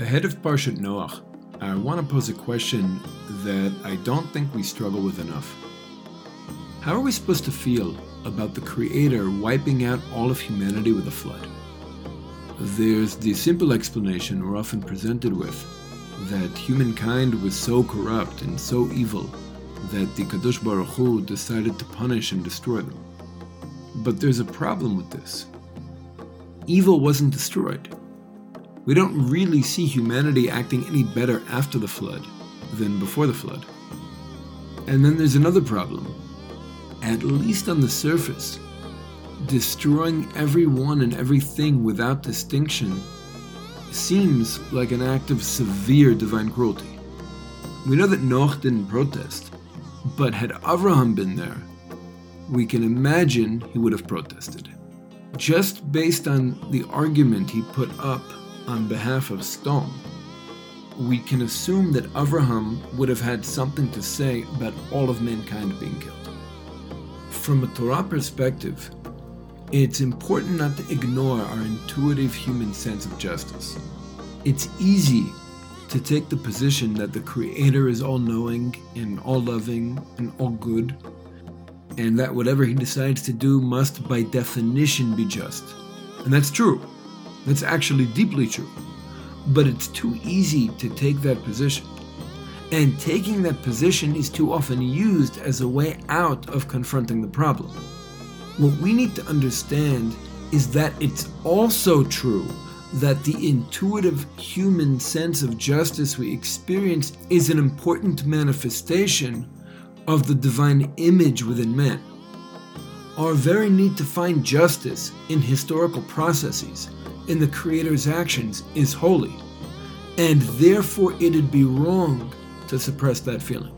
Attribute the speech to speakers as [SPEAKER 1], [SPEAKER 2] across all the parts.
[SPEAKER 1] Ahead of Parshat Noach, I want to pose a question that I don't think we struggle with enough. How are we supposed to feel about the Creator wiping out all of humanity with a flood? There's the simple explanation we're often presented with that humankind was so corrupt and so evil that the Kadosh Baruch Hu decided to punish and destroy them. But there's a problem with this. Evil wasn't destroyed. We don't really see humanity acting any better after the flood than before the flood. And then there's another problem. At least on the surface, destroying everyone and everything without distinction seems like an act of severe divine cruelty. We know that Noach didn't protest, but had Avraham been there, we can imagine he would have protested. Just based on the argument he put up on behalf of Sdom, we can assume that Avraham would have had something to say about all of mankind being killed. From a Torah perspective, it's important not to ignore our intuitive human sense of justice. It's easy to take the position that the Creator is all knowing and all loving and all good, and that whatever He decides to do must by definition be just. And that's true. That's actually deeply true. But it's too easy to take that position. And taking that position is too often used as a way out of confronting the problem. What we need to understand is that it's also true that the intuitive human sense of justice we experience is an important manifestation of the divine image within man. Our very need to find justice in historical processes, in the Creator's actions, is holy, and therefore it'd be wrong to suppress that feeling.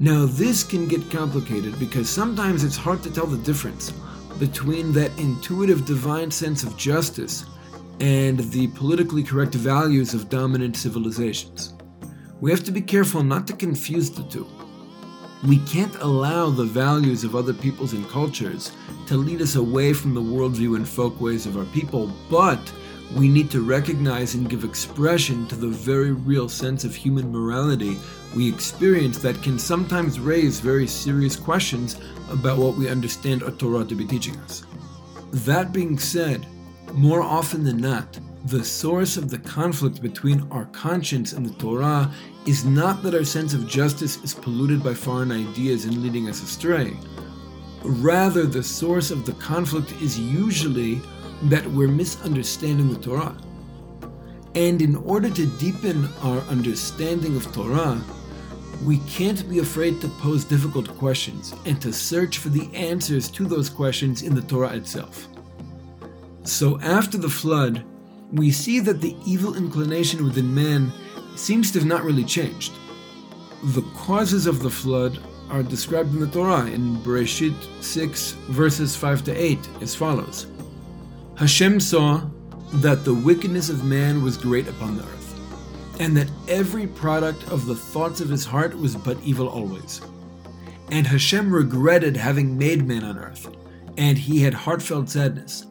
[SPEAKER 1] Now, this can get complicated because sometimes it's hard to tell the difference between that intuitive divine sense of justice and the politically correct values of dominant civilizations. We have to be careful not to confuse the two. We can't allow the values of other peoples and cultures to lead us away from the worldview and folkways of our people, but we need to recognize and give expression to the very real sense of human morality we experience that can sometimes raise very serious questions about what we understand our Torah to be teaching us. That being said, more often than not, the source of the conflict between our conscience and the Torah is not that our sense of justice is polluted by foreign ideas and leading us astray. Rather, the source of the conflict is usually that we're misunderstanding the Torah. And in order to deepen our understanding of Torah, we can't be afraid to pose difficult questions and to search for the answers to those questions in the Torah itself. So, after the flood, we see that the evil inclination within man seems to have not really changed. The causes of the flood are described in the Torah in Bereshit 6, verses 5 to 8, as follows Hashem saw that the wickedness of man was great upon the earth, and that every product of the thoughts of his heart was but evil always. And Hashem regretted having made man on earth, and he had heartfelt sadness.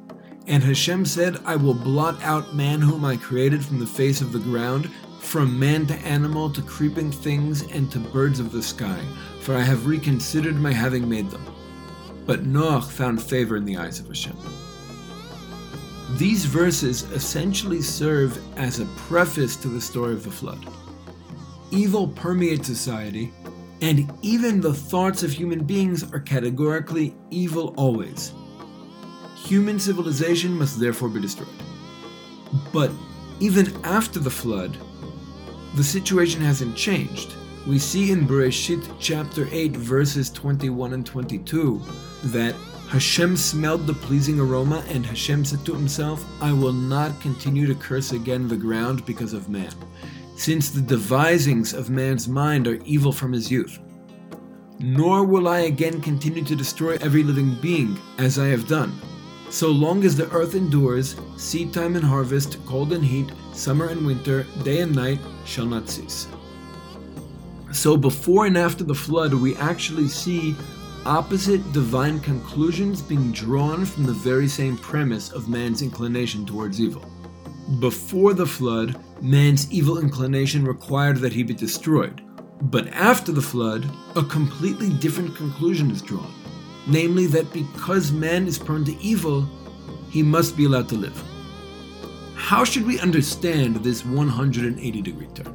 [SPEAKER 1] And Hashem said, I will blot out man whom I created from the face of the ground, from man to animal to creeping things and to birds of the sky, for I have reconsidered my having made them. But Noach found favor in the eyes of Hashem. These verses essentially serve as a preface to the story of the flood. Evil permeates society, and even the thoughts of human beings are categorically evil always. Human civilization must therefore be destroyed. But even after the flood, the situation hasn't changed. We see in Bereshit chapter 8, verses 21 and 22, that Hashem smelled the pleasing aroma, and Hashem said to himself, I will not continue to curse again the ground because of man, since the devisings of man's mind are evil from his youth. Nor will I again continue to destroy every living being, as I have done. So long as the earth endures, seed time and harvest, cold and heat, summer and winter, day and night shall not cease. So before and after the flood, we actually see opposite divine conclusions being drawn from the very same premise of man's inclination towards evil. Before the flood, man's evil inclination required that he be destroyed. But after the flood, a completely different conclusion is drawn namely, that because man is prone to evil, he must be allowed to live. How should we understand this 180 degree turn?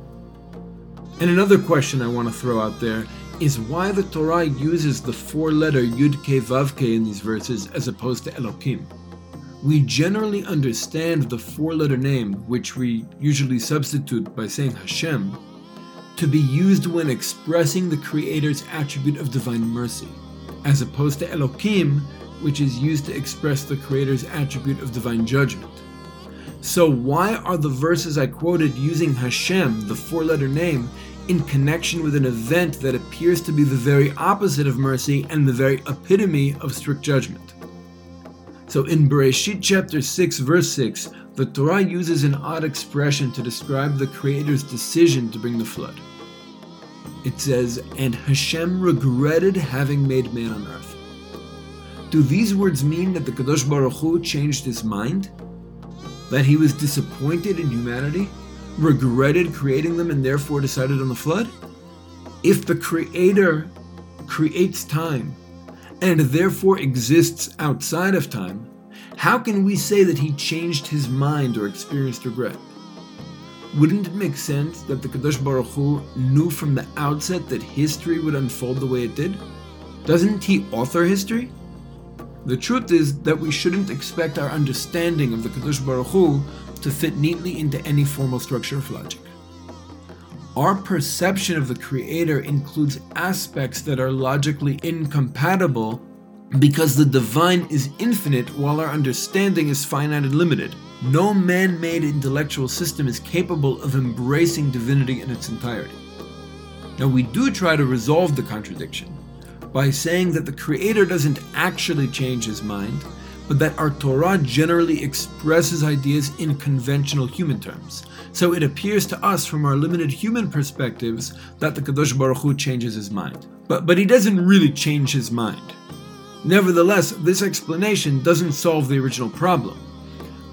[SPEAKER 1] And another question I want to throw out there is why the Torah uses the four letter Yud Ke Vav Ke in these verses as opposed to Elohim. We generally understand the four letter name, which we usually substitute by saying Hashem, to be used when expressing the Creator's attribute of divine mercy, as opposed to Elohim, which is used to express the Creator's attribute of divine judgment. So, why are the verses I quoted using Hashem, the four letter name, in connection with an event that appears to be the very opposite of mercy and the very epitome of strict judgment? So in Bereshit chapter 6, verse 6, the Torah uses an odd expression to describe the Creator's decision to bring the flood. It says, And Hashem regretted having made man on earth. Do these words mean that the Kadosh Baruch Hu changed his mind? That he was disappointed in humanity? Regretted creating them and therefore decided on the flood? If the Creator creates time and therefore exists outside of time, how can we say that he changed his mind or experienced regret? Wouldn't it make sense that the Kadosh Baruch Hu knew from the outset that history would unfold the way it did? Doesn't he author history? The truth is that we shouldn't expect our understanding of the Kadosh Baruch Hu to fit neatly into any formal structure of logic. Our perception of the Creator includes aspects that are logically incompatible because the divine is infinite while our understanding is finite and limited. No man made intellectual system is capable of embracing divinity in its entirety. Now, we do try to resolve the contradiction by saying that the Creator doesn't actually change his mind, but that our Torah generally expresses ideas in conventional human terms. So it appears to us from our limited human perspectives that the Kadosh Baruch Hu changes his mind. But, but he doesn't really change his mind. Nevertheless, this explanation doesn't solve the original problem.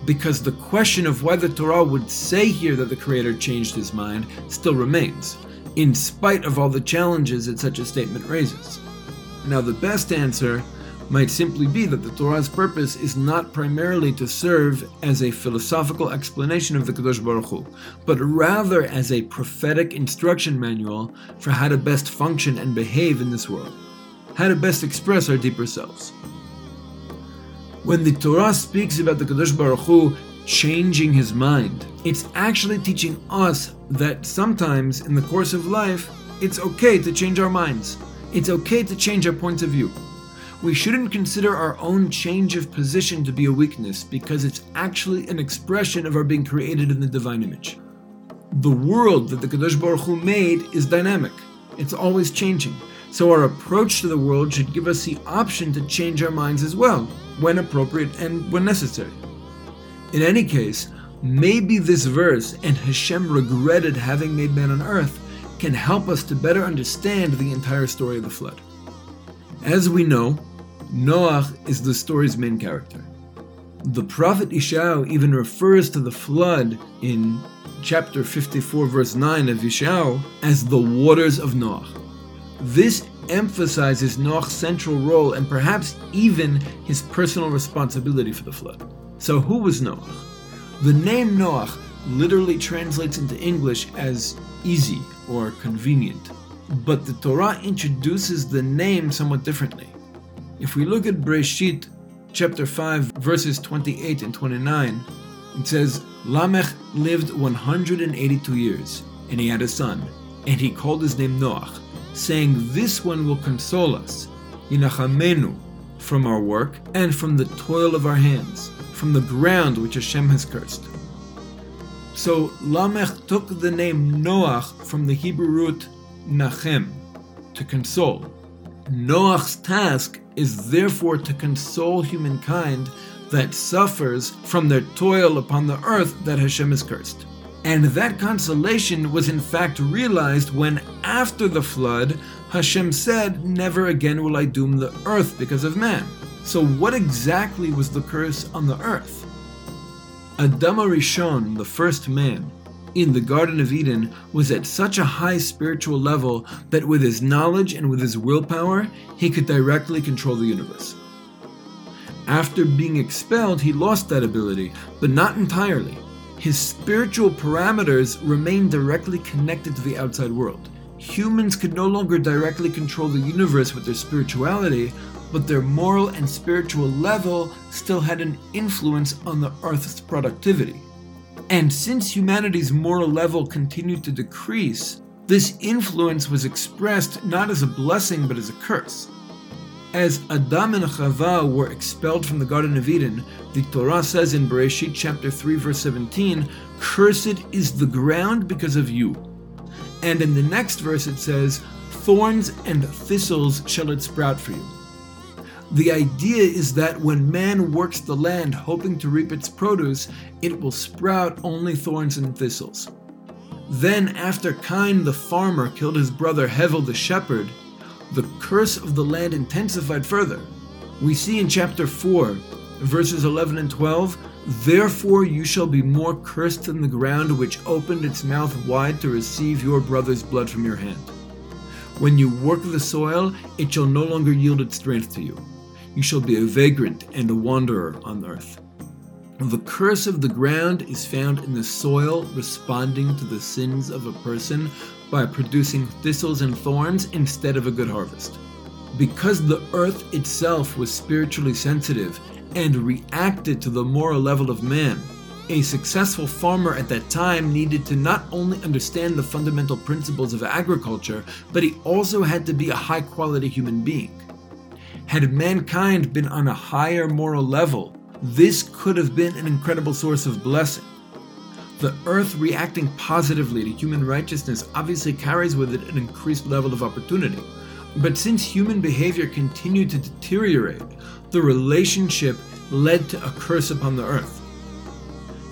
[SPEAKER 1] Because the question of why the Torah would say here that the Creator changed his mind still remains, in spite of all the challenges that such a statement raises. Now, the best answer might simply be that the Torah's purpose is not primarily to serve as a philosophical explanation of the Kadosh Baruch Hu, but rather as a prophetic instruction manual for how to best function and behave in this world, how to best express our deeper selves. When the Torah speaks about the Kadosh Baruch Hu changing his mind, it's actually teaching us that sometimes in the course of life, it's okay to change our minds. It's okay to change our points of view we shouldn't consider our own change of position to be a weakness because it's actually an expression of our being created in the divine image. The world that the Kadosh Baruch Hu made is dynamic. It's always changing. So our approach to the world should give us the option to change our minds as well, when appropriate and when necessary. In any case, maybe this verse, and Hashem regretted having made man on earth, can help us to better understand the entire story of the flood. As we know, Noach is the story's main character. The prophet Ishao even refers to the flood in chapter 54, verse 9 of Ishao as the waters of Noach. This emphasizes Noach's central role and perhaps even his personal responsibility for the flood. So, who was Noach? The name Noach literally translates into English as easy or convenient, but the Torah introduces the name somewhat differently. If we look at Bereshit chapter 5, verses 28 and 29, it says, Lamech lived 182 years, and he had a son, and he called his name Noach, saying, This one will console us, Yinachamenu, from our work and from the toil of our hands, from the ground which Hashem has cursed. So Lamech took the name Noach from the Hebrew root Nachem, to console. Noach's task is therefore to console humankind that suffers from their toil upon the earth that Hashem has cursed. And that consolation was in fact realized when, after the flood, Hashem said, Never again will I doom the earth because of man. So, what exactly was the curse on the earth? Adam Rishon, the first man, in the Garden of Eden was at such a high spiritual level that with his knowledge and with his willpower, he could directly control the universe. After being expelled, he lost that ability, but not entirely. His spiritual parameters remained directly connected to the outside world. Humans could no longer directly control the universe with their spirituality, but their moral and spiritual level still had an influence on the Earth's productivity. And since humanity's moral level continued to decrease, this influence was expressed not as a blessing but as a curse. As Adam and Chava were expelled from the Garden of Eden, the Torah says in Bereshit chapter 3 verse 17, Cursed is the ground because of you. And in the next verse it says, Thorns and thistles shall it sprout for you. The idea is that when man works the land hoping to reap its produce, it will sprout only thorns and thistles. Then, after Cain the farmer killed his brother Hevel the shepherd, the curse of the land intensified further. We see in chapter 4, verses 11 and 12 Therefore you shall be more cursed than the ground which opened its mouth wide to receive your brother's blood from your hand. When you work the soil, it shall no longer yield its strength to you you shall be a vagrant and a wanderer on earth. The curse of the ground is found in the soil responding to the sins of a person by producing thistles and thorns instead of a good harvest. Because the earth itself was spiritually sensitive and reacted to the moral level of man, a successful farmer at that time needed to not only understand the fundamental principles of agriculture, but he also had to be a high quality human being. Had mankind been on a higher moral level, this could have been an incredible source of blessing. The earth reacting positively to human righteousness obviously carries with it an increased level of opportunity. But since human behavior continued to deteriorate, the relationship led to a curse upon the earth.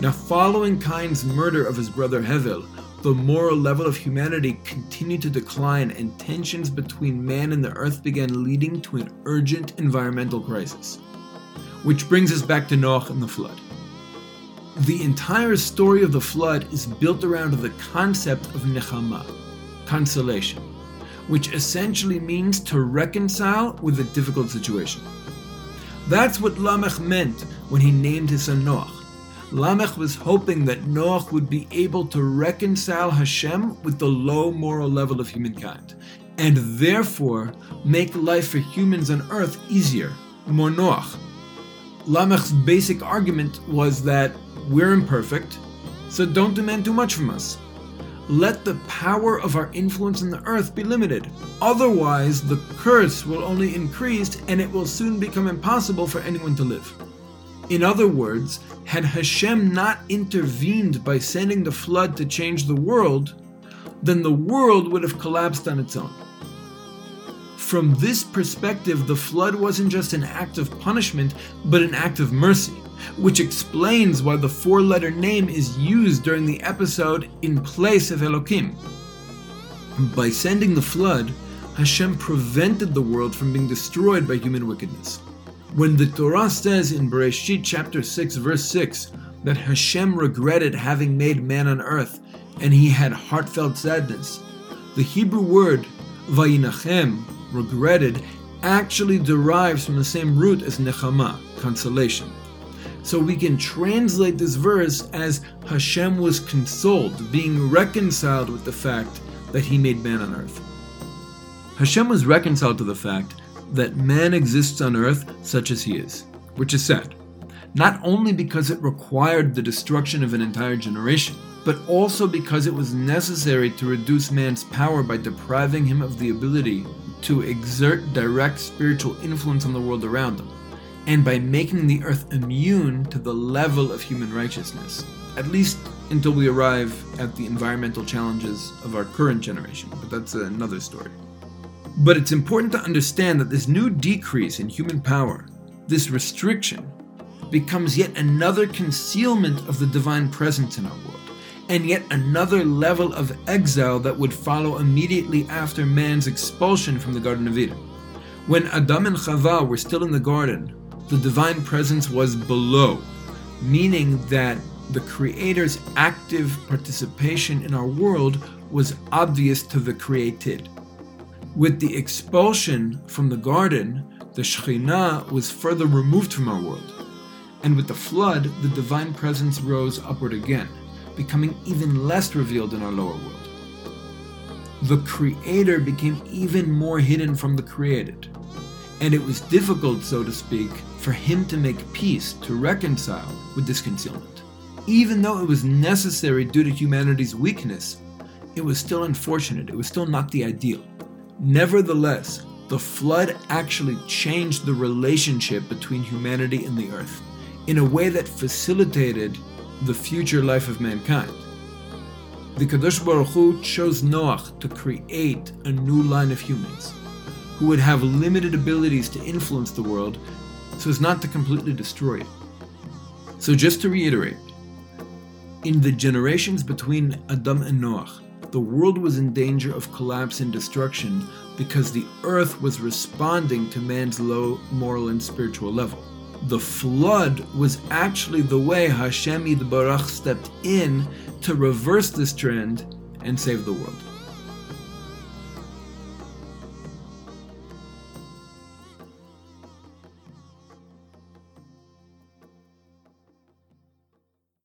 [SPEAKER 1] Now, following Cain's murder of his brother Hevel, the moral level of humanity continued to decline and tensions between man and the earth began leading to an urgent environmental crisis. Which brings us back to Noah and the flood. The entire story of the flood is built around the concept of nechama, consolation, which essentially means to reconcile with a difficult situation. That's what Lamech meant when he named his son Noah. Lamech was hoping that Noah would be able to reconcile Hashem with the low moral level of humankind, and therefore make life for humans on earth easier, more Noach. Lamech's basic argument was that we're imperfect, so don't demand too much from us. Let the power of our influence on the earth be limited. Otherwise, the curse will only increase and it will soon become impossible for anyone to live. In other words, had Hashem not intervened by sending the flood to change the world, then the world would have collapsed on its own. From this perspective, the flood wasn't just an act of punishment, but an act of mercy, which explains why the four letter name is used during the episode in place of Elohim. By sending the flood, Hashem prevented the world from being destroyed by human wickedness. When the Torah says in Bereshit chapter 6 verse 6 that Hashem regretted having made man on earth and he had heartfelt sadness, the Hebrew word vayinachem, regretted, actually derives from the same root as nechama, consolation. So we can translate this verse as Hashem was consoled, being reconciled with the fact that he made man on earth. Hashem was reconciled to the fact that man exists on earth such as he is, which is sad. Not only because it required the destruction of an entire generation, but also because it was necessary to reduce man's power by depriving him of the ability to exert direct spiritual influence on the world around them, and by making the earth immune to the level of human righteousness, at least until we arrive at the environmental challenges of our current generation, but that's another story. But it's important to understand that this new decrease in human power, this restriction, becomes yet another concealment of the divine presence in our world, and yet another level of exile that would follow immediately after man's expulsion from the Garden of Eden. When Adam and Chava were still in the garden, the divine presence was below, meaning that the Creator's active participation in our world was obvious to the created. With the expulsion from the garden, the Shekhinah was further removed from our world. And with the flood, the divine presence rose upward again, becoming even less revealed in our lower world. The Creator became even more hidden from the created, and it was difficult, so to speak, for Him to make peace, to reconcile with this concealment. Even though it was necessary due to humanity's weakness, it was still unfortunate, it was still not the ideal. Nevertheless, the flood actually changed the relationship between humanity and the earth in a way that facilitated the future life of mankind. The Kadosh Baruch Hu chose Noach to create a new line of humans who would have limited abilities to influence the world so as not to completely destroy it. So, just to reiterate, in the generations between Adam and Noach, the world was in danger of collapse and destruction because the earth was responding to man's low moral and spiritual level. The flood was actually the way Hashem Yitbarach stepped in to reverse this trend and save the world.